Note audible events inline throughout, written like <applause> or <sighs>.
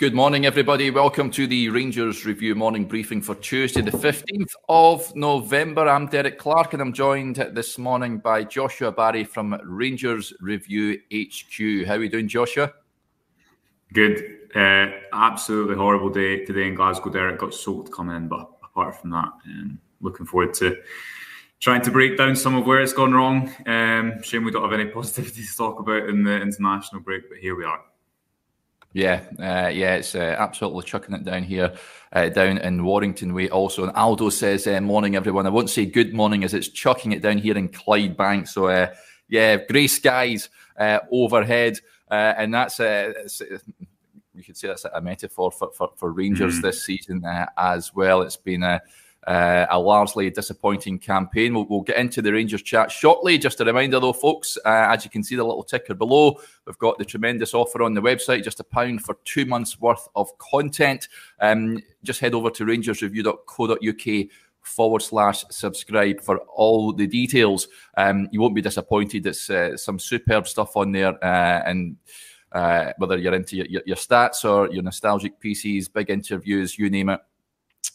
Good morning, everybody. Welcome to the Rangers Review morning briefing for Tuesday, the 15th of November. I'm Derek Clark, and I'm joined this morning by Joshua Barry from Rangers Review HQ. How are we doing, Joshua? Good. Uh, absolutely horrible day today in Glasgow. Derek got soaked coming in, but apart from that, um, looking forward to trying to break down some of where it's gone wrong. Um, shame we don't have any <laughs> positivity to talk about in the international break, but here we are. Yeah, uh, yeah, it's uh, absolutely chucking it down here, uh, down in Warrington Way also. And Aldo says, uh, morning, everyone. I won't say good morning as it's chucking it down here in Clydebank. So, uh, yeah, grey skies uh, overhead. and that's, you could say that's a metaphor for, for, for Rangers mm. this season as well. It's been a uh, a largely disappointing campaign. We'll, we'll, get into the Rangers chat shortly. Just a reminder, though, folks, uh, as you can see the little ticker below, we've got the tremendous offer on the website, just a pound for two months worth of content. Um, just head over to rangersreview.co.uk forward slash subscribe for all the details. Um, you won't be disappointed. It's uh, some superb stuff on there, uh, and uh, whether you're into your, your, your, stats or your nostalgic pieces, big interviews, you name it.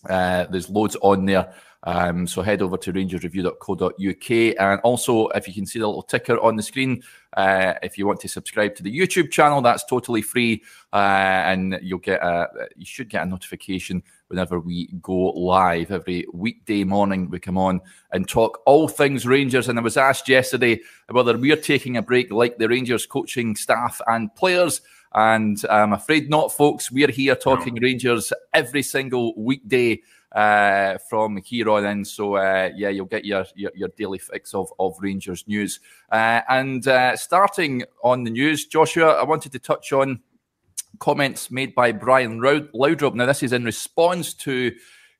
Uh, there's loads on there. Um, so head over to rangersreview.co.uk. And also, if you can see the little ticker on the screen, uh, if you want to subscribe to the YouTube channel, that's totally free. Uh, and you'll get a, you should get a notification whenever we go live. Every weekday morning, we come on and talk all things Rangers. And I was asked yesterday whether we're taking a break like the Rangers coaching staff and players. And I'm afraid not, folks. We're here talking. Rangers every single weekday uh, from here on in. So uh, yeah, you'll get your, your, your daily fix of of Rangers news. Uh, and uh, starting on the news, Joshua, I wanted to touch on comments made by Brian Laudrup. Now this is in response to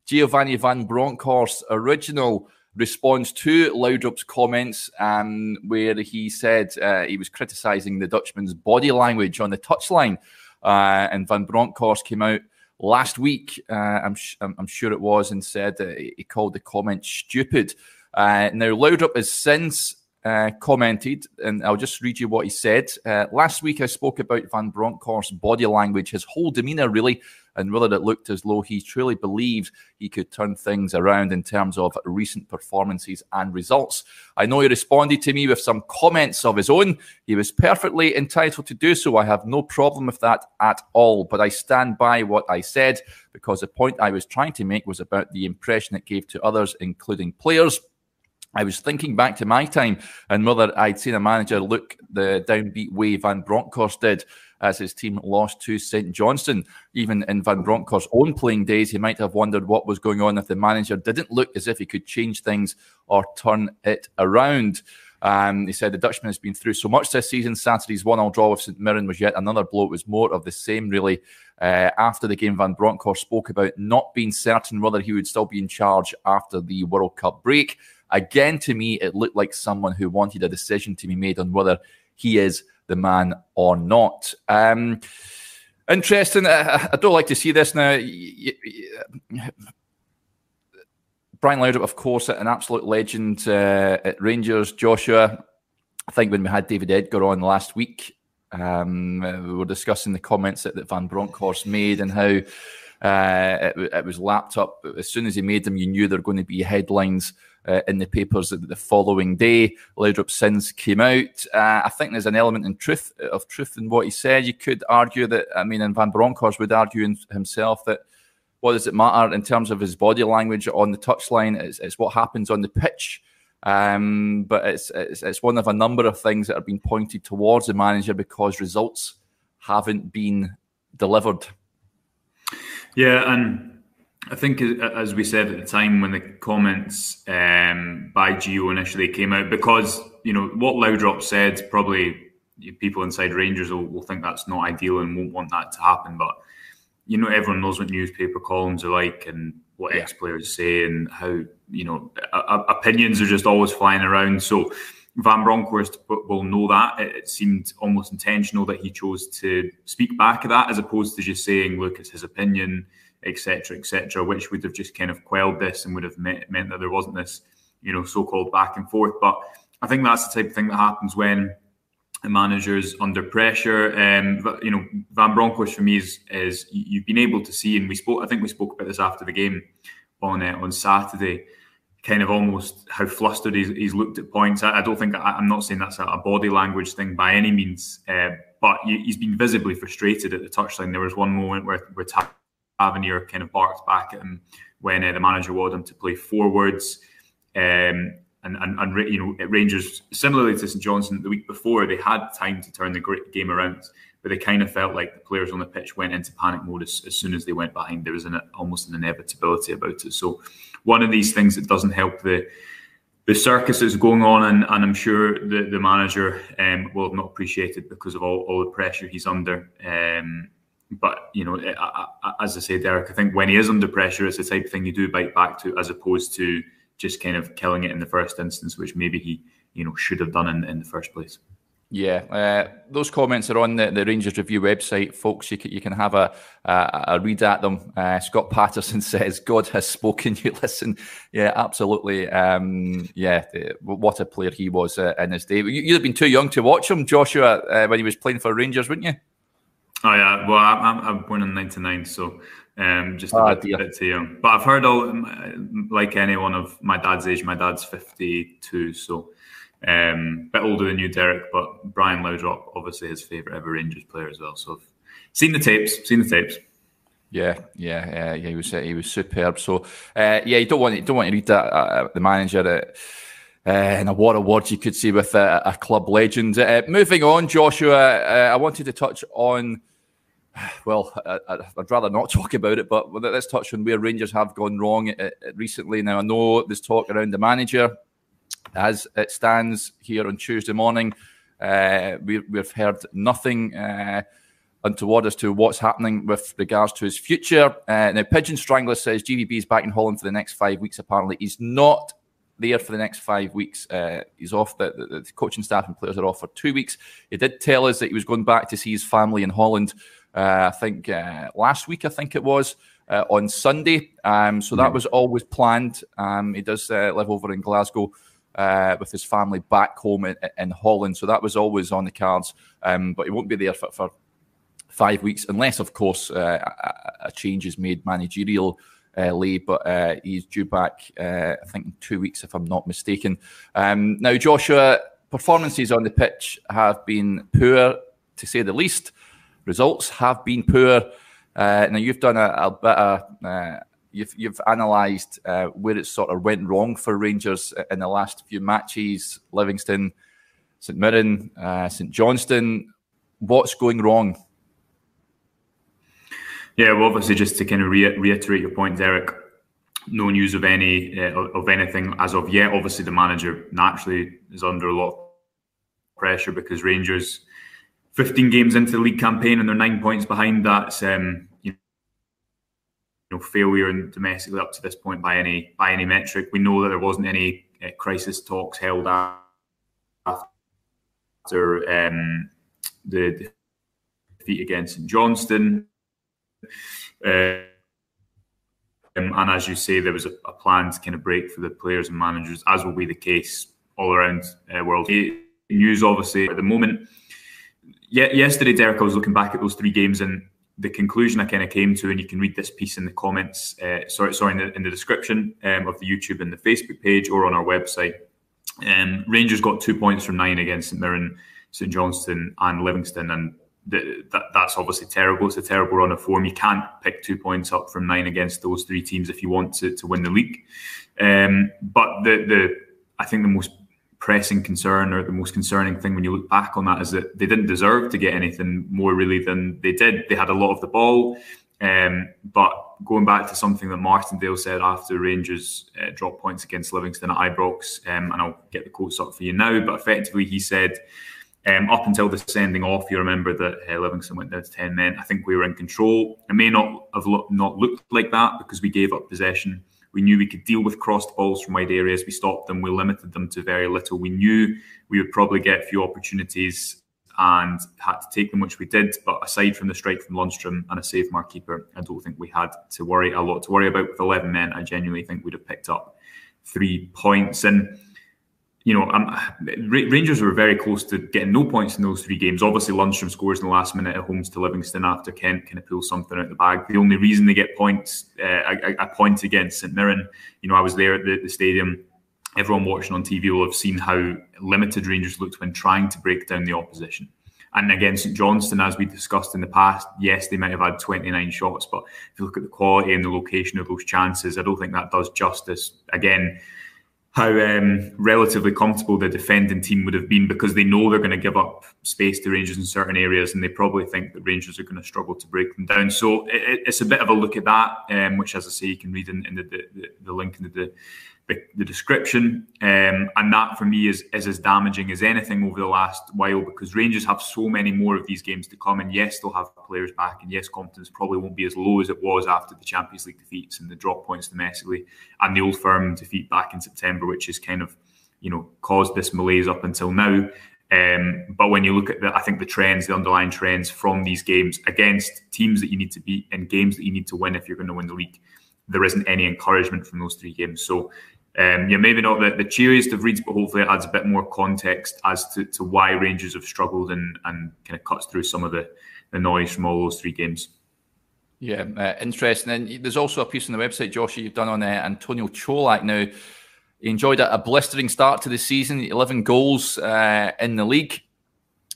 Giovanni Van Bronckhorst's original response to Laudrup's comments, um, where he said uh, he was criticising the Dutchman's body language on the touchline. Uh, and Van Bronckhorst came out last week, uh, I'm, sh- I'm, sure it was, and said he called the comment stupid. Uh, now, Laudrup has since uh, commented, and I'll just read you what he said. Uh, last week, I spoke about Van Bronckhorst's body language, his whole demeanour, really, and whether it looked as though he truly believed he could turn things around in terms of recent performances and results. I know he responded to me with some comments of his own. He was perfectly entitled to do so. I have no problem with that at all, but I stand by what I said because the point I was trying to make was about the impression it gave to others, including players I was thinking back to my time and whether I'd seen a manager look the downbeat way Van Bronckhorst did as his team lost to St Johnstone. Even in Van Bronckhorst's own playing days, he might have wondered what was going on if the manager didn't look as if he could change things or turn it around. Um, he said the Dutchman has been through so much this season. Saturday's one-all draw with St Mirren was yet another blow. It was more of the same, really. Uh, after the game, Van Bronckhorst spoke about not being certain whether he would still be in charge after the World Cup break. Again, to me, it looked like someone who wanted a decision to be made on whether he is the man or not. Um, interesting. I, I, don't like to see this now. Brian Laudrup, of course, an absolute legend uh, at Rangers. Joshua, I think when we had David Edgar on last week, um, we were discussing the comments that, that Van Bronckhorst made and how uh, it, it, was lapped up. As soon as he made them, you knew there were going to be headlines uh, in the papers the following day. Laudrup since came out. Uh, I think there's an element in truth of truth in what he said. You could argue that, I mean, and Van Bronckhorst would argue himself that what does it matter in terms of his body language on the touchline? It's, it's what happens on the pitch. Um, but it's, it's, it's one of a number of things that are being pointed towards the manager because results haven't been delivered. Yeah, and I think, as we said at the time when the comments um, by Gio initially came out, because you know what Laudrup said, probably people inside Rangers will, will think that's not ideal and won't want that to happen. But you know, everyone knows what newspaper columns are like and what yeah. ex players say and how you know opinions are just always flying around. So Van Bronckhorst will know that. It, seemed almost intentional that he chose to speak back at that as opposed to just saying, "Look, it's his opinion." Etc., etc., which would have just kind of quelled this and would have meant, that there wasn't this, you know, so-called back and forth. But I think that's the type of thing that happens when a managers under pressure. Um, you know, Van Bronckhorst for me is, is you've been able to see, and we spoke. I think we spoke about this after the game on uh, on Saturday. Kind of almost how flustered he's, he's looked at points. I, I don't think I, am not saying that's a, a, body language thing by any means, uh, but he's been visibly frustrated at the touchline. There was one moment where where Tavernier kind of barked back at him when uh, the manager wanted him to play forwards. Um, and, and, and you know Rangers similarly to St Johnstone the week before they had time to turn the game around but they kind of felt like the players on the pitch went into panic mode as, as soon as they went behind. There was an, almost an inevitability about it. So one of these things that doesn't help the the circus that's going on and, and I'm sure the, the manager um, will have not appreciated because of all, all the pressure he's under. Um, but you know as I say Derek I think when he is under pressure it's the type of thing you do bite back to as opposed to just kind of killing it in the first instance, which maybe he you know should have done in, in the first place. Yeah, uh, those comments are on the, the, Rangers Review website, folks. You can, you can have a, a, a read at them. Uh, Scott Patterson <laughs> says, "God has spoken." You listen. Yeah, absolutely. Um, yeah, what a player he was uh, in his day. You'd have been too young to watch him, Joshua, uh, when he was playing for Rangers, wouldn't you? Oh yeah. Well, I'm, I'm born in '99, so um, just a oh, bit, bit, too young. But I've heard all, like anyone of my dad's age, my dad's 52, so um, a bit older than you, Derek. But Brian Laudrup, obviously his favourite ever Rangers player as well. So I've seen the tapes, seen the tapes. Yeah, yeah, yeah. He was uh, he was superb. So uh, yeah, you don't want you don't want to read that uh, the manager. Uh, uh, and a words you could see with a, a club legend. Uh, moving on, Joshua, uh, I wanted to touch on <sighs> well, I, would rather not <laughs> talk about it, but let's touch on where Rangers have gone wrong uh, uh, recently. Now, I know there's talk around the manager as it stands here on Tuesday morning. Uh, we, have heard nothing uh, untoward as to what's happening with regards to his future. Uh, now, Pigeon Strangler says GVB is back in Holland for the next five weeks. Apparently, he's not there for the next five weeks. Uh, he's off. The, the, the, coaching staff and players are off for two weeks. He did tell us that he was going back to see his family in Holland uh, I think uh, last week, I think it was uh, on Sunday. Um, so that was always planned. Um, he does live over in Glasgow. Uh, with his family back home in, in, Holland. So that was always on the cards. Um, but he won't be there for, for five weeks, unless, of course, uh, a, a, change is made managerial. Uh, Lee, but he's due back, I think, in two weeks, if I'm not mistaken. Um, now, Joshua, performances on the pitch have been poor, to say the least results have been poor. Uh, now you've done a, a bit of uh, you've you've analysed uh, where it sort of went wrong for Rangers in the last few matches. Livingston, St Mirren, uh, St Johnstone. What's going wrong? Yeah, well, obviously, just to kind of re- reiterate your point, Derek. No news of any uh, of anything as of yet. Obviously, the manager naturally is under a lot of pressure because Rangers 15 games into the league campaign and they're nine points behind. That's um, you know failure domestically up to this point by any by any metric. We know that there wasn't any uh, crisis talks held after um, the defeat against St Johnstone. Uh, um, and as you say, there was a, a plan to kind of break for the players and managers, as will be the case all around uh, world news. Obviously, at the moment, yeah, yesterday, Derek, I was looking back at those three games and the conclusion I kind of came to, and you can read this piece in the comments, uh, sorry, sorry, in the, in the description um, of the YouTube and the Facebook page or on our website. Um, Rangers got two points from nine against St Mirren, St Johnstone, and Livingston, and the, that, that's obviously terrible. It's a terrible run of form. You can't pick two points up from nine against those three teams if you want to, to win the league. Um, but the the I think the most pressing concern or the most concerning thing when you look back on that is that they didn't deserve to get anything more really than they did. They had a lot of the ball, um, but going back to something that Martindale said after Rangers uh, dropped points against Livingston at Ibrox, um, and I'll get the quotes up for you now, but effectively he said. Um, up until the sending off, you remember that uh, Livingston went down to ten men. I think we were in control. It may not have lo- not looked like that because we gave up possession we knew we could deal with crossed balls from wide areas. We stopped them. We limited them to very little. We knew we would probably get a few opportunities and had to take them, which we did. But aside from the strike from Lundstram and a save mark keeper, I don't think we had to worry a lot to worry about with 11 men. I genuinely think we'd have picked up three points. And you know, um, Rangers were very close to getting no points in those three games. Obviously, Lundstram scores in the last minute at homes to Livingston after Kent kind of pulls something out the bag. The only reason they get points, uh, a, a, point against St Mirren, you know, I was there at the, the, stadium. Everyone watching on TV will have seen how limited Rangers looked when trying to break down the opposition. And against St Johnstone, as we discussed in the past, yes, they might have had 29 shots, but if you look at the quality and the location of those chances, I don't think that does justice. Again, how um, relatively comfortable the defending team would have been because they know they're going to give up space to Rangers in certain areas, and they probably think that Rangers are going to struggle to break them down. So it, it's a bit of a look at that, um, which, as I say, you can read in, in the, the, the, link in the, the, the description. Um, and that for me is, is as damaging as anything over the last while because Rangers have so many more of these games to come. And yes, they'll have players back. And yes, confidence probably won't be as low as it was after the Champions League defeats and the drop points domestically and the old firm defeat back in September, which has kind of, you know, caused this malaise up until now. Um, but when you look at the, I think the trends, the underlying trends from these games against teams that you need to beat and games that you need to win if you're going to win the league, there isn't any encouragement from those three games. So um, yeah, maybe not the, the cheeriest of reads, but hopefully it adds a bit more context as to, to why Rangers have struggled and, and kind of cuts through some of the, the noise from all those three games. Yeah, uh, interesting. And there's also a piece on the website, Josh, you've done on uh, Antonio Colak. Now, he enjoyed a, a, blistering start to the season, 11 goals uh, in the league.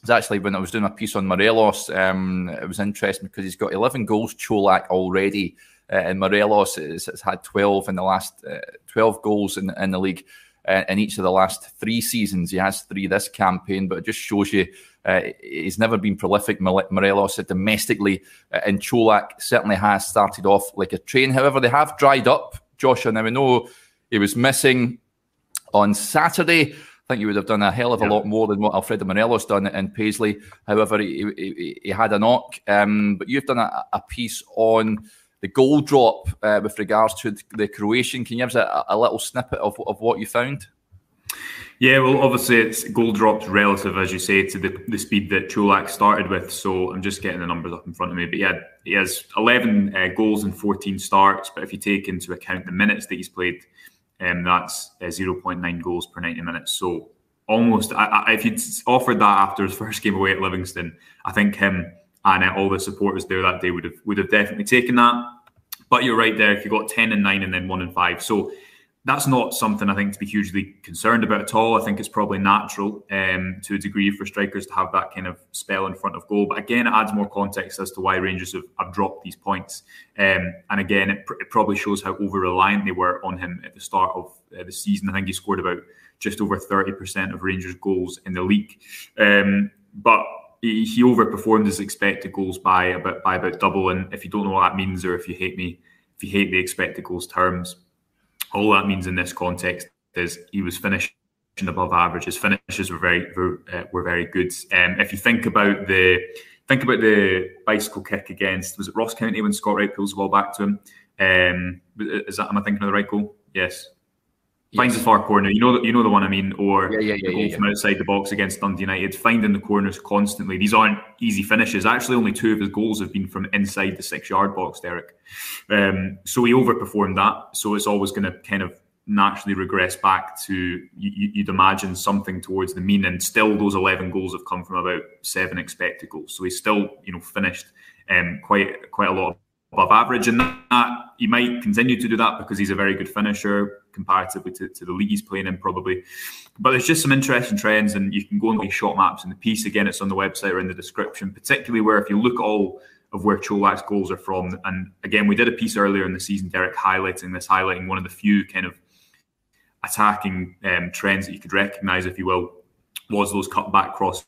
It's actually when I was doing a piece on Morelos, um, it was interesting because he's got 11 goals, Colak, already and Morelos has, has, had 12 in the last uh, 12 goals in, in the league uh, in each of the last three seasons. He has three this campaign, but it just shows you uh, he's never been prolific. Morelos domestically, uh, and Colak certainly has started off like a train. However, they have dried up. Joshua, now we know he was missing on Saturday. I think he would have done a hell of a yeah. lot more than what Alfredo Morelos done in Paisley. However, he, he, he had a knock. Um, but you've done a, a piece on the goal drop uh, with regards to the Croatian. Can you give us a, a, little snippet of, of what you found? Yeah, well, obviously, it's goal dropped relative, as you say, to the, the speed that Colak started with. So I'm just getting the numbers up in front of me. But yeah, he has 11 uh, goals and 14 starts. But if you take into account the minutes that he's played, um, that's uh, 0.9 goals per 90 minutes. So almost, I, I, if you'd offered that after his <laughs> first game away at Livingston, I think him and uh, all the supporters there that day would have would have definitely taken that. But you're right there. If you got ten and nine and then one and five, so that's not something I think to be hugely concerned about at all. I think it's probably natural um, to a degree for strikers to have that kind of spell in front of goal. But again, it adds more context as to why Rangers have, have dropped these points. Um, and again, it, pr- it, probably shows how over reliant they were on him at the start of uh, the season. I think he scored about just over 30% of Rangers' goals in the league. Um, but he, overperformed his expected goals by about by about double. And if you don't know what that means, or if you hate me, if you hate the expected goals terms, all that means in this context is he was finishing above average. His finishes were very were, uh, were very good. Um, if you think about the think about the bicycle kick against was it Ross County when Scott Wright pulls the ball back to him. Um, is that am I thinking of the right goal? Yes finds yes. the far corner. You know, that you know the one I mean, or yeah, yeah, yeah, the goal from outside the box against Dundee United, finding the corners constantly. These aren't easy finishes. Actually, only two of his goals have been from inside the six-yard box, Derek. Um, so he overperformed that. So it's always going to kind of naturally regress back to you, would imagine something towards the mean. And still, those eleven goals have come from about seven expected goals. So he's still, you know, finished um, quite quite a lot above average, and that he might continue to do that because he's a very good finisher comparatively to, to the league he's playing in, probably. But there's just some interesting trends, and you can go and look shot maps in the piece. Again, it's on the website or in the description, particularly where if you look all of where Colak's goals are from. And again, we did a piece earlier in the season, Derek, highlighting this, highlighting one of the few kind of attacking um, trends that you could recognise, if you will, was those cutback crosses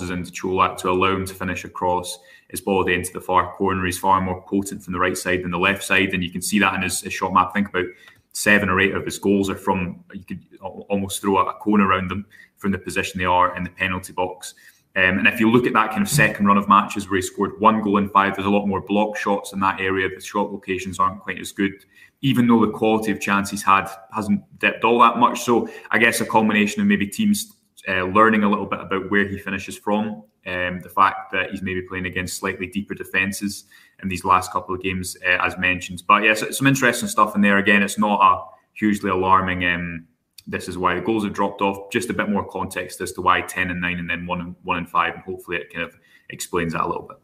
into Colak to allow him to finish across his body into the far corner. He's far more potent from the right side than the left side, and you can see that in his, his shot map. Think about seven or eight of his goals are from you could almost throw a cone around them from the position they are in the penalty box. Um, and if you look at that kind of second run of matches where he scored one goal in five, there's a lot more block shots in that area. The shot locations aren't quite as good, even though the quality of chances had hasn't dipped all that much. So I guess a combination of maybe teams uh, learning a little bit about where he finishes from, um, the fact that he's maybe playing against slightly deeper defences in these last couple of games, uh, as mentioned. But yeah, some interesting stuff in there. Again, it's not a hugely alarming um, this is why the goals have dropped off. Just a bit more context as to why ten and nine and then one and one and five, and hopefully it kind of explains that a little bit.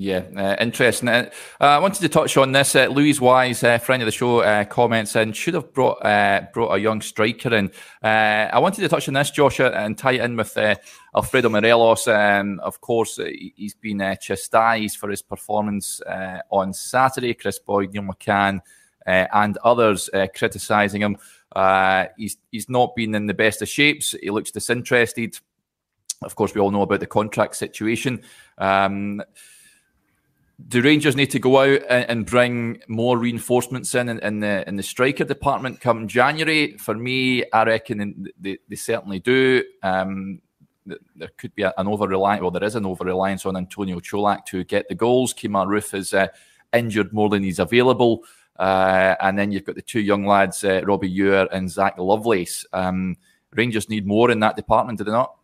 Yeah, uh, interesting. Uh, I wanted to touch on this. Uh, Louise Wise, uh, friend of the show, uh, comments and should have brought uh, brought a young striker in. I wanted to touch on this, Joshua, and tie it in with Alfredo Morelos. Um, of course, he's been chastised for his performance on Saturday. Kris Boyd, Neil McCann, and others criticising him. he's he's not been in the best of shapes. He looks disinterested. Of course, we all know about the contract situation. Um, do Rangers need to go out and, and bring more reinforcements in, in, in the in the striker department come January? For me, I reckon they, they certainly do. Um, there could be an over reliance, well, there is an over reliance on Antonio Colak to get the goals. Kemar Roofe is uh, injured more than he's available. Uh, and then you've got the two young lads, uh, Robbie Ure and Zach Lovelace. Um, Rangers need more in that department, do they not?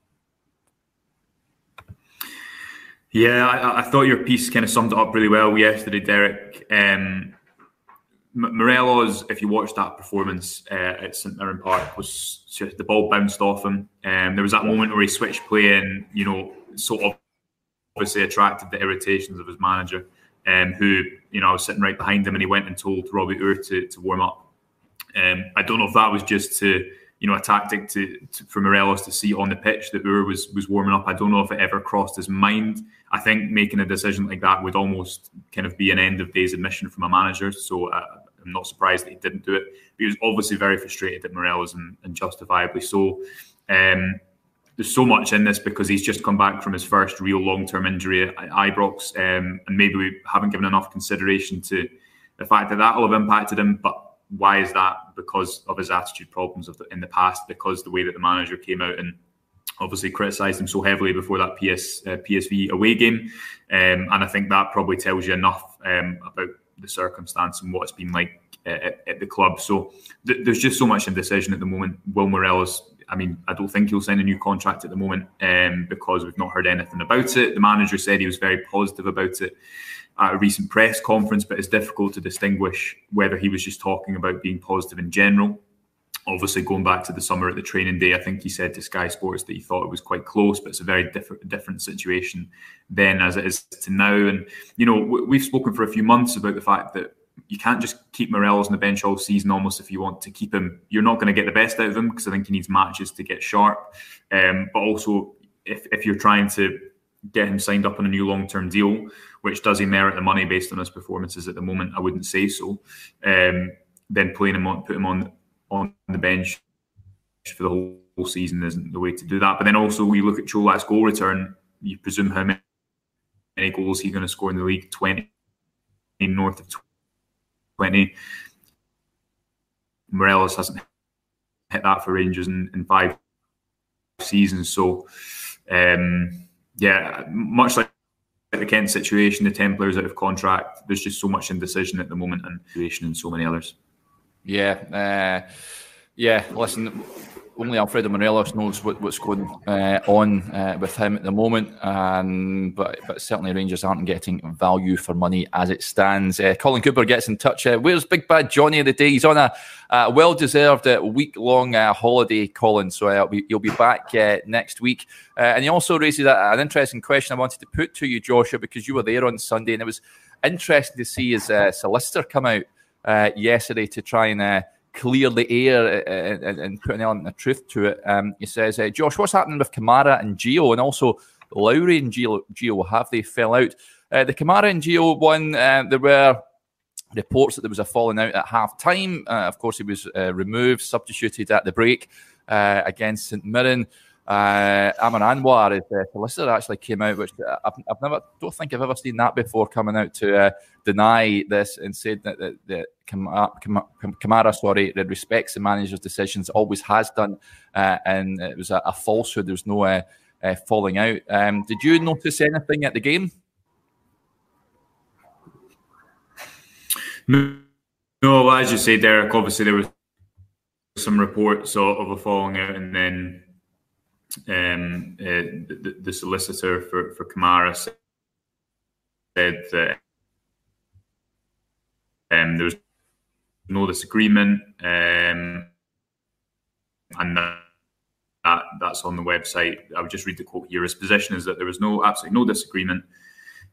Yeah, I, I, thought your piece kind of summed it up really well yesterday, Derek. Um, Morelos, if you watched that performance uh, at St Mirren Park, was just, the ball bounced off him. Um, there was that moment where he switched play and, you know, sort of obviously attracted the irritations of his manager, um, who, you know, I was sitting right behind him and he went and told Robbie Ure to, to warm up. Um, I don't know if that was just to you know, a tactic to, to, for Morelos to see on the pitch that Ure was was warming up. I don't know if it ever crossed his mind. I think making a decision like that would almost kind of be an end of days admission from a manager. So uh, I'm not surprised that he didn't do it. But he was obviously very frustrated at Morelos and, and justifiably so. Um, there's so much in this because he's just come back from his first real long-term injury at Ibrox, um, and maybe we haven't given enough consideration to the fact that that will have impacted him. But why is that? Because of his attitude problems the, in the past, because the way that the manager came out and obviously criticised him so heavily before that PS uh, PSV away game, um, and I think that probably tells you enough um, about the circumstance and what it's been like at, at the club. So th- there's just so much indecision at the moment. Will Morelos I mean, I don't think he'll sign a new contract at the moment um, because we've not heard anything about it. The manager said he was very positive about it at a recent press conference, but it's difficult to distinguish whether he was just talking about being positive in general. Obviously, going back to the summer at the training day, I think he said to Sky Sports that he thought it was quite close, but it's a very different different situation then as it is to now. And you know, we've spoken for a few months about the fact that you can't just keep Morelos on the bench all season almost if you want to keep him. You're not going to get the best out of him because I think he needs matches to get sharp. Um, but also, if, if you're trying to get him signed up on a new long term deal, which does he merit the money based on his performances at the moment? I wouldn't say so. Um, then playing him on, put him on on the bench for the whole, season isn't the way to do that. But then also, we look at Colak's goal return. You presume how many goals he's going to score in the league? Twenty, north of twenty. Morelos hasn't hit that for Rangers in, in five seasons. So. Um, yeah, much like the Kent situation, the Templars out of contract. There's just so much indecision at the moment, and situation and so many others. Yeah, uh, yeah. Listen, only Alfredo Morelos knows what, what's going uh, on uh, with him at the moment. Um, but but certainly Rangers aren't getting value for money as it stands. Uh, Colin Cooper gets in touch. Uh, where's Big Bad Johnny of the day? He's on a, a well-deserved uh, week-long uh, holiday, Colin. So he'll be back next week. and he also raises a, an interesting question I wanted to put to you, Joshua, because you were there on Sunday, and it was interesting to see his solicitor come out yesterday to try and clear the air and, uh, uh, and put an element of truth to it. Um, he says, uh, Josh, what's happening with Kamara and Gio, and also Lowry and Gio? Gio have they fell out? Uh, the Kamara and Gio one, uh, there were reports that there was a falling out at half time. Of course, he was removed, substituted at the break against St Mirren uh, Aamer Anwar, his uh, solicitor, actually came out, which I've, I've, never, don't think I've ever seen that before, coming out to uh, deny this and said that, that, that Kamara, sorry, that respects the manager's decisions, always has done, uh, and it was a, a falsehood. There was no uh, uh, falling out. Um, did you notice anything at the game? No, as you say, Derek. Obviously, there was some reports of a falling out, and then um, uh, the, the, solicitor for, for Kamara said that um, there was no disagreement. Um, and that, that's on the website. I would just read the quote here. His position is that there was no absolutely no disagreement.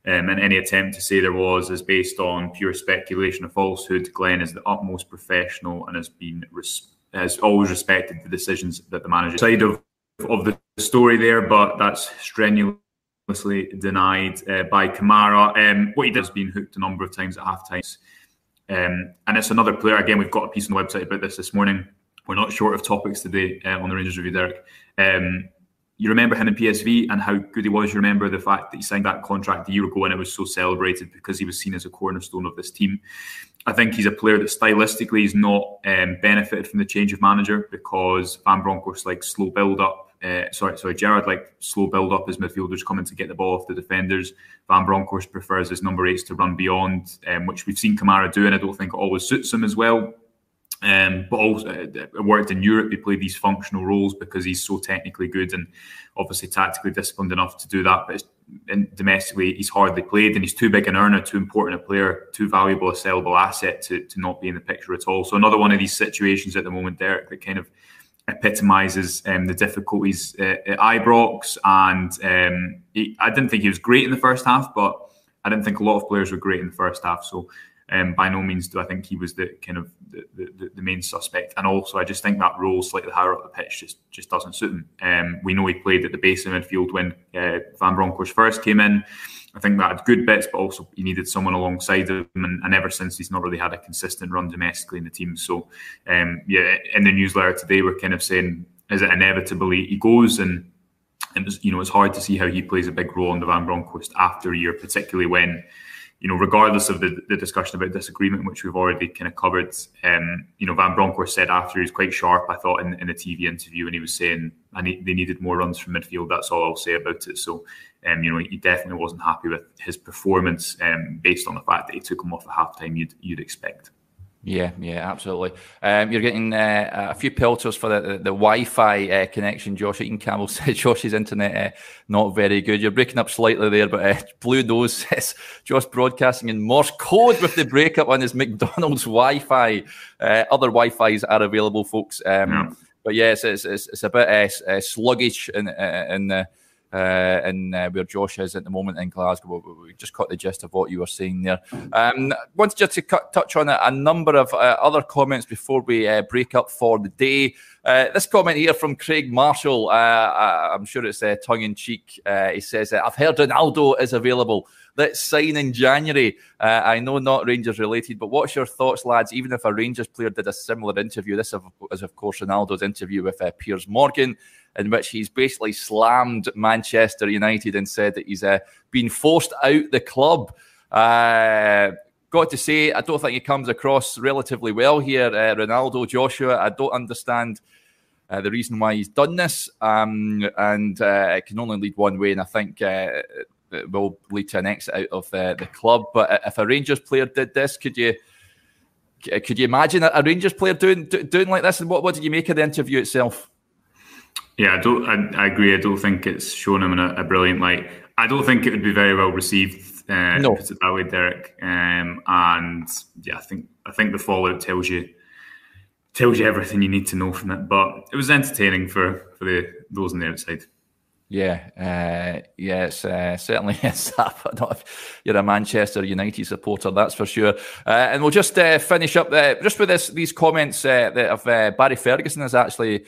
Um, and any attempt to say there was is based on pure speculation or falsehood. Glen is the utmost professional and has been res- has always respected the decisions that the manager side of of the story there, but that's strenuously denied uh, by Kamara. Um, what he does been hooked a number of times at half times. Um, and it's another player. Again, we've got a piece on the website about this this morning. We're not short of topics today uh, on the Rangers review, Derek. Um, you remember him in PSV and how good he was. You remember the fact that he signed that contract a year ago and it was so celebrated because he was seen as a cornerstone of this team. I think he's a player that stylistically is not um, benefited from the change of manager because Van Bronckhorst like slow build up. Uh, sorry, sorry, Gerrard like slow build up as midfielders coming to get the ball off the defenders. Van Bronckhorst prefers his number eights to run beyond, um, which we've seen Kamara do, and I don't think it always suits him as well. Um, but also, uh, it worked in Europe. He played these functional roles because he's so technically good and obviously tactically disciplined enough to do that. But domestically, he's hardly played, and he's too big an earner, too important a player, too valuable a sellable asset to, to not be in the picture at all. So another one of these situations at the moment, Derek, that kind of epitomises um, the difficulties uh, at Ibrox. And um, he, I didn't think he was great in the first half, but I didn't think a lot of players were great in the first half. So um, by no means do I think he was the kind of the, the, the, main suspect. And also, I just think that role slightly higher up the pitch just just doesn't suit him. Um, we know he played at the base of midfield when uh, Van Bronckhorst first came in. I think that had good bits, but also he needed someone alongside him. And, and ever since, he's not really had a consistent run domestically in the team. So, um, yeah, in the newsletter today, we're kind of saying, is it inevitably he goes? And it was, you know, it's hard to see how he plays a big role in the Van Bronckhorst after a year, particularly when you know, regardless of the, the discussion about disagreement, which we've already kind of covered, um, you know, Van Bronckhorst said after he was quite sharp, I thought, in, in a TV interview, and he was saying I need, they needed more runs from midfield. That's all I'll say about it. So, um, you know, he definitely wasn't happy with his performance um, based on the fact that he took him off at halftime. You'd you'd expect. Yeah, yeah, absolutely. Um, you're getting uh, a few pelters for the, the, the Wi-Fi uh, connection. Josh Eaton Campbell <laughs> said Josh's internet uh, not very good. You're breaking up slightly there, but uh, Blue Nose <laughs> says Josh broadcasting in Morse code with the breakup on his <laughs> McDonald's Wi-Fi. Uh, other Wi-Fi's are available, folks. Um, yeah. But yes, it's, it's, it's a bit uh, sluggish in in the uh, in uh, where Josh is at the moment in Glasgow. We just caught the gist of what you were saying there. Um, wanted just to cut, touch on a, a number of uh, other comments before we uh, break up for the day. Uh, this comment here from Craig Marshall, uh, I'm sure it's tongue in cheek. he says, "I've heard Ronaldo is available." Let's sign in January. Uh, I know not Rangers related, but what's your thoughts, lads? Even if a Rangers player did a similar interview, this is, of course, Ronaldo's interview with uh, Piers Morgan in which he's basically slammed Manchester United and said that he's uh, been forced out the club. Uh, got to say, I don't think he comes across relatively well here, uh, Ronaldo Joshua. I don't understand uh, the reason why he's done this, um, and uh, it can only lead one way. And I think uh, it will lead to an exit out of the, the club. But if a Rangers player did this, could you? Could you imagine a Rangers player doing doing like this? And what, what did you make of the interview itself? Yeah, I don't. I, I, agree. I don't think it's shown him in a, a, brilliant light. I don't think it would be very well received. Uh, no, put it that way, Derek. Um, and yeah, I think I think the fallout tells you tells you everything you need to know from it. But it was entertaining for for the those on the outside. Yeah, uh, uh, certainly <laughs> not if you're a Manchester United supporter, that's for sure. Uh, and we'll just uh, finish up uh, just with this, these comments uh, that of Barry Ferguson has actually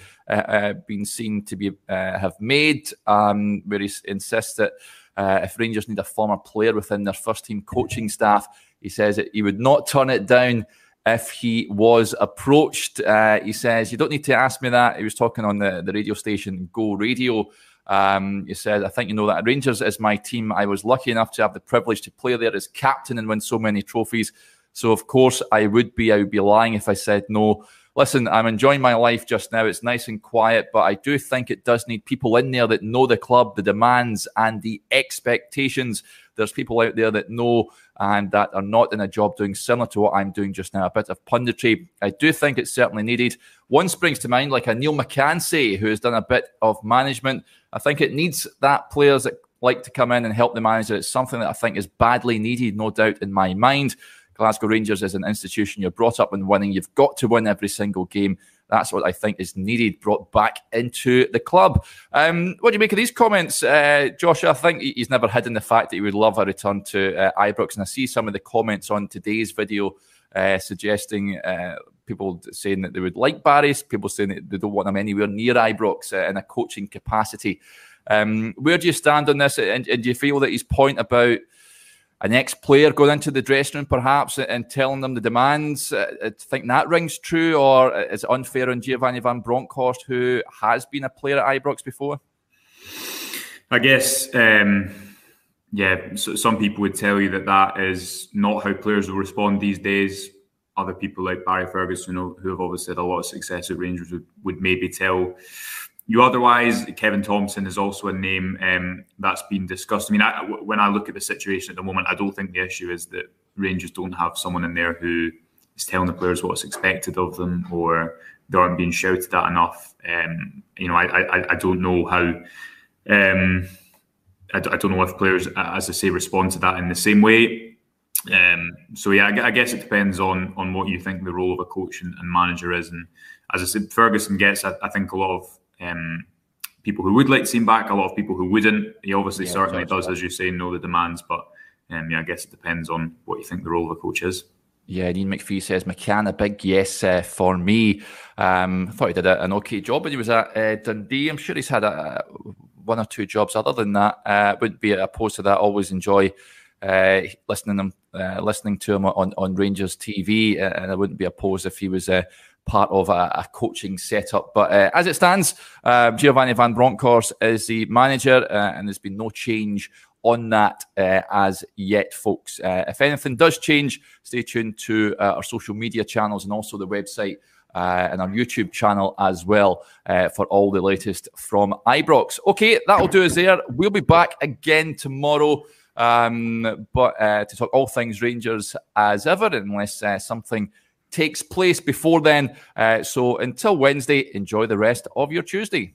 been seen to be have made, um, where he insists that if Rangers need a former player within their first team coaching staff, he says that he would not turn it down if he was approached. he says, "You don't need to ask me that." He was talking on the, the radio station Go Radio. Um, he said, I think you know that Rangers is my team. I was lucky enough to have the privilege to play there as captain and win so many trophies. So, of course, I would be. I would be lying if I said no. Listen, I'm enjoying my life just now. It's nice and quiet, but I do think it does need people in there that know the club, the demands, and the expectations. There's people out there that know and that are not in a job doing similar to what I'm doing just now. A bit of punditry. I do think it's certainly needed. One springs to mind, like a Neil McCann who has done a bit of management. I think it needs that players that like to come in and help the manager. It's something that I think is badly needed, no doubt, in my mind. Glasgow Rangers is an institution you're brought up in winning. You've got to win every single game. That's what I think is needed, brought back into the club. Um, what do you make of these comments, uh, Josh? I think he's never hidden the fact that he would love a return to uh, Ibrox, and I see some of the comments on today's video uh, suggesting uh, people saying that they would like Barry's, people saying that they don't want him anywhere near Ibrox uh, in a coaching capacity. Um, where do you stand on this? And, and do you feel that his point about an ex-player going into the dressing room perhaps and telling them the demands. I uh, uh, think that rings true, or is it unfair on Giovanni Van Bronckhorst, who has been a player at Ibrox before? I guess, um, yeah. So some people would tell you that that is not how players will respond these days. Other people like Barry Ferguson, who have obviously had a lot of success at Rangers, would, would maybe tell you otherwise, Kevin Thomson is also a name um, that's been discussed. I mean, I, when I look at the situation at the moment, I don't think the issue is that Rangers don't have someone in there who is telling the players what's expected of them, or they aren't being shouted at enough. Um, you know, I, I, I don't know how. Um, I, I, don't know if players, as I say, respond to that in the same way. Um, so yeah, I, I, guess it depends on on what you think the role of a coach and, and manager is. And as I said, Ferguson gets, I, I think, a lot of um, people who would like to see him back, a lot of people who wouldn't. He obviously yeah, certainly does, as you say, know the demands, but um, yeah, I guess it depends on what you think the role of a coach is. Yeah, Ian McPhee says McCann a big yes uh, for me. Um, I thought he did a, an okay job when he was at uh, Dundee. I'm sure he's had a, one or two jobs other than that. Uh, wouldn't be opposed to that. Always enjoy uh, listening them, uh, listening to him on, on Rangers TV, uh, and I wouldn't be opposed if he was uh, part of a, a coaching setup. But uh, as it stands, uh, Giovanni Van Bronckhorst is the manager, uh, and there's been no change on that uh, as yet, folks. Uh, if anything does change, stay tuned to uh, our social media channels and also the website. and our YouTube channel as well for all the latest from Ibrox. Okay, that'll do us there. We'll be back again tomorrow. Um, but to talk all things Rangers as ever, unless something takes place before then. Uh, so until Wednesday, enjoy the rest of your Tuesday.